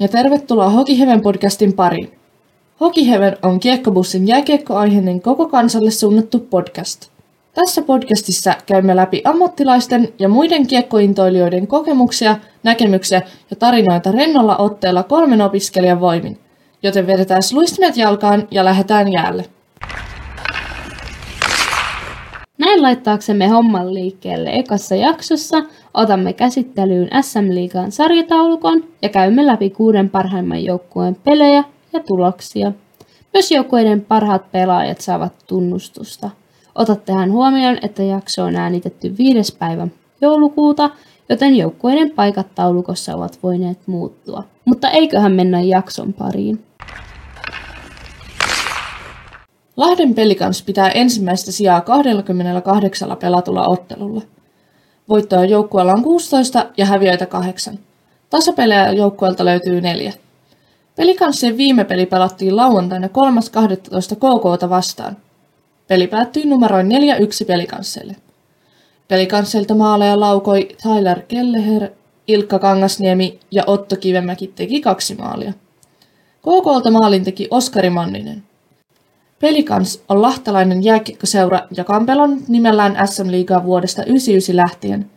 Ja tervetuloa Hokiheven podcastin pariin. Hokiheven on kiekkobussin jääkiekkoaiheinen koko kansalle suunnattu podcast. Tässä podcastissa käymme läpi ammattilaisten ja muiden kiekkointoilijoiden kokemuksia, näkemyksiä ja tarinoita rennolla otteella kolmen opiskelijan voimin. Joten vedetään luistimet jalkaan ja lähdetään jäälle. Laittaaksemme homman liikkeelle ekassa jaksossa otamme käsittelyyn SM-liigan sarjataulukon ja käymme läpi kuuden parhaimman joukkueen pelejä ja tuloksia. Myös joukkueiden parhaat pelaajat saavat tunnustusta. Otattehan huomioon, että jakso on äänitetty 5. päivä joulukuuta, joten joukkueiden paikat taulukossa ovat voineet muuttua. Mutta eiköhän mennä jakson pariin. Lahden pelikans pitää ensimmäistä sijaa 28 pelatulla ottelulla. Voittoja joukkueella on 16 ja häviöitä 8. Tasapelejä joukkueelta löytyy neljä. Pelikanssien viime peli pelattiin lauantaina 3.12. KKta vastaan. Peli päättyi numeroin 4-1 pelikansseille. Pelikansseilta maaleja laukoi Tyler Kelleher, Ilkka Kangasniemi ja Otto Kivemäki teki kaksi maalia. KKlta maalin teki Oskari Manninen. Pelikans on lahtalainen jääkiekkoseura, joka on pelannut nimellään SM-liigaa vuodesta 1999 lähtien.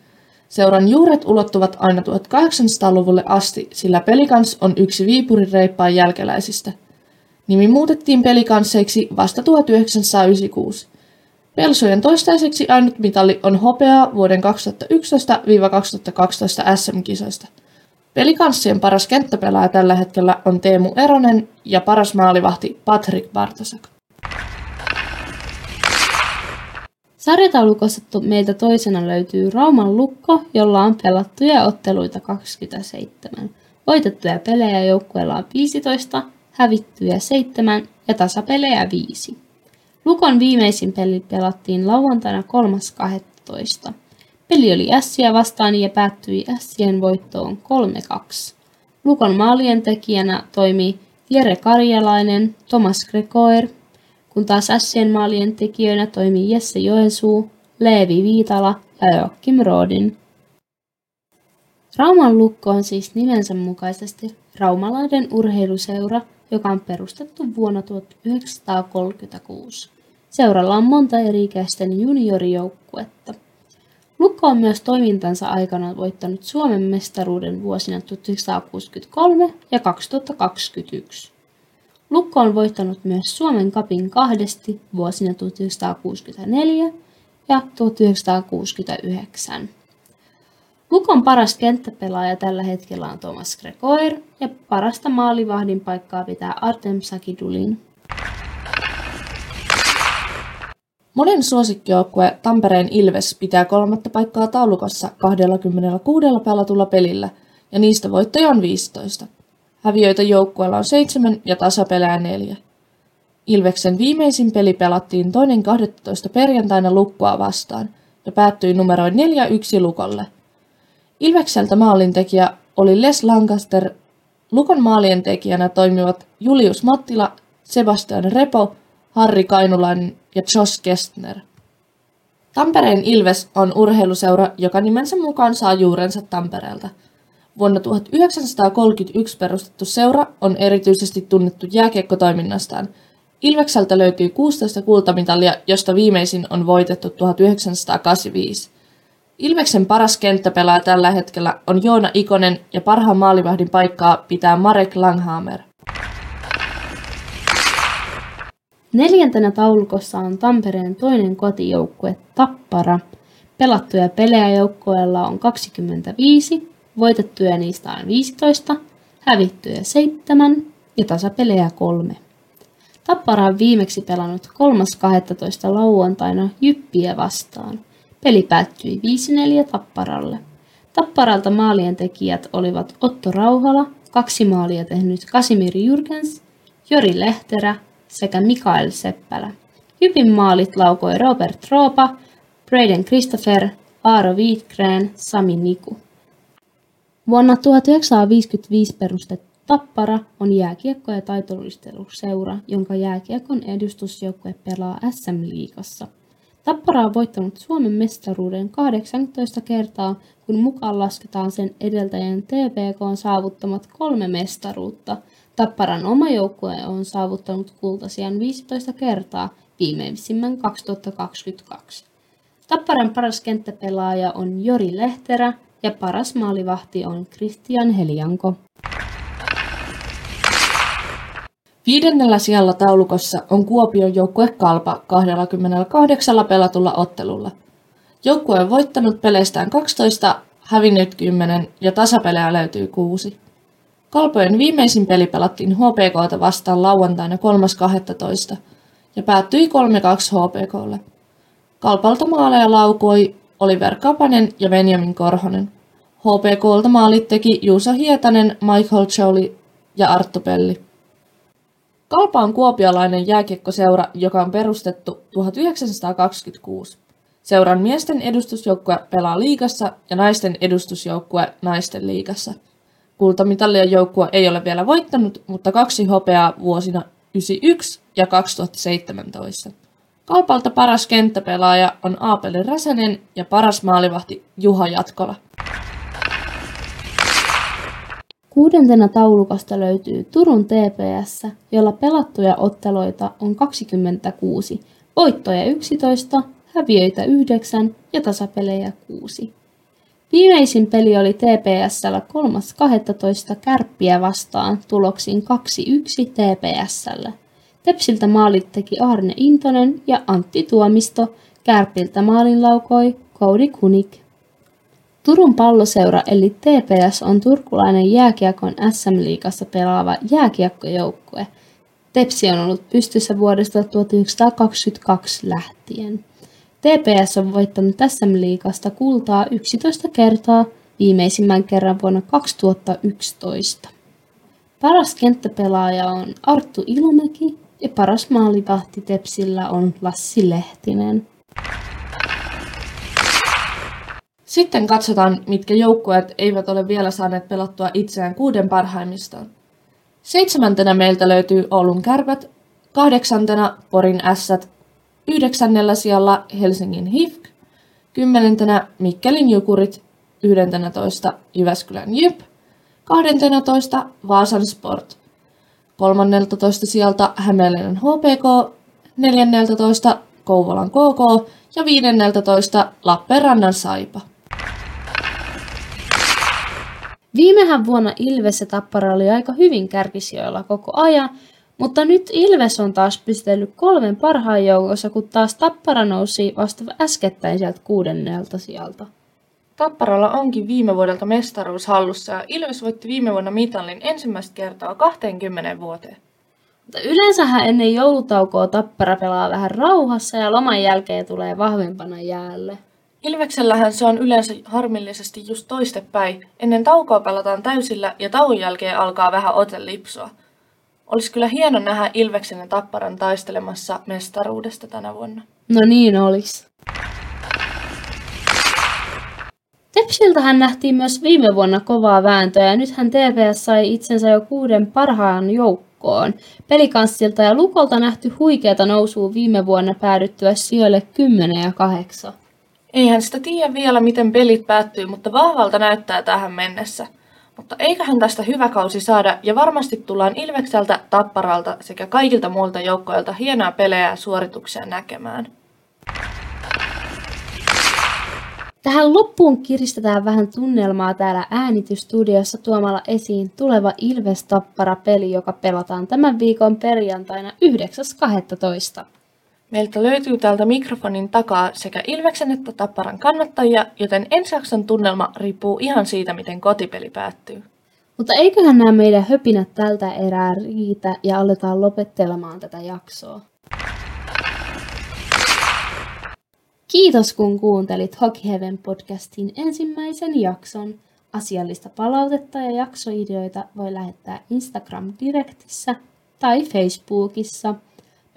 Seuran juuret ulottuvat aina 1800-luvulle asti, sillä Pelikans on yksi Viipurin reippaan jälkeläisistä. Nimi muutettiin Pelikansseiksi vasta 1996. Pelsojen toistaiseksi ainut mitalli on hopea vuoden 2011-2012 SM-kisoista. Pelikanssien paras kenttäpelaaja tällä hetkellä on Teemu Eronen ja paras maalivahti Patrick Bartosak. Sarjataulukossa meiltä toisena löytyy Rauman lukko, jolla on pelattuja otteluita 27. Voitettuja pelejä joukkueella on 15, hävittyjä 7 ja tasapelejä 5. Lukon viimeisin peli pelattiin lauantaina 3.12. Peli oli Ässiä vastaan ja päättyi Ässien voittoon 3-2. Lukon maalien tekijänä toimi Jere Karjalainen, Thomas Gregoer kun taas Ässien maalien tekijöinä toimii Jesse Joensuu, Leevi Viitala ja Joakim Rodin. Rauman lukko on siis nimensä mukaisesti raumalainen urheiluseura, joka on perustettu vuonna 1936. Seuralla on monta eri-ikäisten juniorijoukkuetta. Lukko on myös toimintansa aikana voittanut Suomen mestaruuden vuosina 1963 ja 2021. Lukko on voittanut myös Suomen kapin kahdesti vuosina 1964 ja 1969. Lukon paras kenttäpelaaja tällä hetkellä on Thomas Gregoer ja parasta maalivahdin paikkaa pitää Artem Sakidulin. Monen suosikkijoukkue Tampereen Ilves pitää kolmatta paikkaa taulukossa 26 pelatulla pelillä ja niistä voittoja on 15. Häviöitä joukkueella on seitsemän ja tasapelää neljä. Ilveksen viimeisin peli pelattiin toinen 12. perjantaina lukkoa vastaan ja päättyi numeroin 4-1 lukolle. Ilvekseltä maalintekijä oli Les Lancaster, lukon maalien tekijänä toimivat Julius Mattila, Sebastian Repo, Harri Kainulainen ja Josh Kestner. Tampereen Ilves on urheiluseura, joka nimensä mukaan saa juurensa Tampereelta – Vuonna 1931 perustettu seura on erityisesti tunnettu jääkiekkotoiminnastaan. Ilvekseltä löytyy 16 kultamitalia, josta viimeisin on voitettu 1985. Ilveksen paras kenttäpelaaja tällä hetkellä on Joona Ikonen ja parhaan maalivahdin paikkaa pitää Marek Langhammer. Neljäntenä taulukossa on Tampereen toinen kotijoukkue Tappara. Pelattuja pelejä joukkueella on 25 Voitettuja niistä on 15, hävittyjä 7 ja tasapelejä 3. Tappara on viimeksi pelannut 3.12. lauantaina Jyppiä vastaan. Peli päättyi 5-4 Tapparalle. Tapparalta maalien tekijät olivat Otto Rauhala, kaksi maalia tehnyt Kasimir Jurgens, Jori Lehterä sekä Mikael Seppälä. Jypin maalit laukoi Robert Roopa, Braden Christopher, Aaro Wiitgren, Sami Niku. Vuonna 1955 perustettu Tappara on jääkiekko- ja taitoluisteluseura, jonka jääkiekon edustusjoukkue pelaa SM-liigassa. Tappara on voittanut Suomen mestaruuden 18 kertaa, kun mukaan lasketaan sen edeltäjän TPK on saavuttamat kolme mestaruutta. Tapparan oma joukkue on saavuttanut kultasian 15 kertaa, viimeisimmän 2022. Tapparan paras kenttäpelaaja on Jori Lehterä ja paras maalivahti on Christian Helianko. Viidennellä sijalla taulukossa on Kuopion joukkue Kalpa 28 pelatulla ottelulla. Joukkue on voittanut peleistään 12, hävinnyt 10 ja tasapelejä löytyy 6. Kalpojen viimeisin peli pelattiin HPKta vastaan lauantaina 3.12. ja päättyi 3-2 HPKlle. Kalpalta maaleja laukoi Oliver Kapanen ja Benjamin Korhonen. HPKlta maalit teki Juuso Hietanen, Michael Jolie ja Arttu Pelli. Kalpa on kuopiolainen jääkiekkoseura, joka on perustettu 1926. Seuran miesten edustusjoukkue pelaa liigassa ja naisten edustusjoukkue naisten liigassa. Kultamitallia joukkue ei ole vielä voittanut, mutta kaksi hopeaa vuosina 1991 ja 2017. Kalpalta paras kenttäpelaaja on Aapeli Räsänen ja paras maalivahti Juha Jatkola. Kuudentena taulukosta löytyy Turun TPS, jolla pelattuja otteluita on 26, voittoja 11, häviöitä 9 ja tasapelejä 6. Viimeisin peli oli TPSllä 3.12. kärppiä vastaan tuloksin 2-1 TPSlle. Tepsiltä maalit teki Arne Intonen ja Antti Tuomisto, Kärpiltä maalin laukoi Koudi Kunik. Turun palloseura eli TPS on turkulainen jääkiekon SM-liigassa pelaava jääkiekkojoukkue. Tepsi on ollut pystyssä vuodesta 1922 lähtien. TPS on voittanut SM-liigasta kultaa 11 kertaa, viimeisimmän kerran vuonna 2011. Paras kenttäpelaaja on Arttu Ilomäki ja paras maalivahti Tepsillä on Lassi Lehtinen. Sitten katsotaan, mitkä joukkueet eivät ole vielä saaneet pelattua itseään kuuden parhaimmistaan. Seitsemäntenä meiltä löytyy Oulun kärpät, kahdeksantena Porin ässät, yhdeksännellä sijalla Helsingin HIFK, kymmenentenä Mikkelin Jukurit, yhdentenätoista Jyväskylän Jyp, kahdentenätoista Vaasan Sport, kolmanneltatoista sijalta Hämeenlinnan HPK, neljänneltätoista Kouvolan KK ja viidenneltätoista Lappeenrannan Saipa. Viimehän vuonna Ilves ja Tappara oli aika hyvin kärkisijoilla koko ajan, mutta nyt Ilves on taas pystellyt kolmen parhaan joukossa, kun taas Tappara nousi vasta äskettäin sieltä kuudennelta sieltä. Tapparalla onkin viime vuodelta mestaruus hallussa ja Ilves voitti viime vuonna mitallin ensimmäistä kertaa 20 vuoteen. Mutta yleensähän ennen joulutaukoa Tappara pelaa vähän rauhassa ja loman jälkeen tulee vahvempana jäälle. Ilveksellähän se on yleensä harmillisesti just toistepäin. Ennen taukoa pelataan täysillä ja tauon jälkeen alkaa vähän ote lipsua. Olisi kyllä hieno nähdä Ilveksen ja Tapparan taistelemassa mestaruudesta tänä vuonna. No niin olisi. Tepsiltähän nähtiin myös viime vuonna kovaa vääntöä ja nythän TPS sai itsensä jo kuuden parhaan joukkoon. Pelikanssilta ja Lukolta nähty huikeata nousua viime vuonna päädyttyä sijoille 10 ja 8. Eihän sitä tiedä vielä, miten pelit päättyy, mutta vahvalta näyttää tähän mennessä. Mutta eiköhän tästä hyvä kausi saada ja varmasti tullaan Ilvekseltä, Tapparalta sekä kaikilta muilta joukkoilta hienoa pelejä ja suorituksia näkemään. Tähän loppuun kiristetään vähän tunnelmaa täällä äänitystudiossa tuomalla esiin tuleva Ilves Tappara peli, joka pelataan tämän viikon perjantaina 9.12. Meiltä löytyy täältä mikrofonin takaa sekä Ilveksen että Tapparan kannattajia, joten ensi jakson tunnelma riippuu ihan siitä, miten kotipeli päättyy. Mutta eiköhän nämä meidän höpinät tältä erää riitä ja aletaan lopettelemaan tätä jaksoa. Kiitos kun kuuntelit Hockey Heaven podcastin ensimmäisen jakson. Asiallista palautetta ja jaksoideoita voi lähettää Instagram-direktissä tai Facebookissa.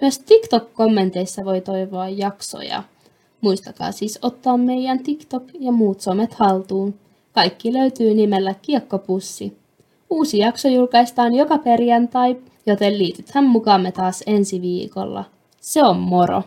Myös TikTok-kommenteissa voi toivoa jaksoja. Muistakaa siis ottaa meidän TikTok ja muut somet haltuun. Kaikki löytyy nimellä Kiekkopussi. Uusi jakso julkaistaan joka perjantai, joten liitythän mukaamme taas ensi viikolla. Se on moro!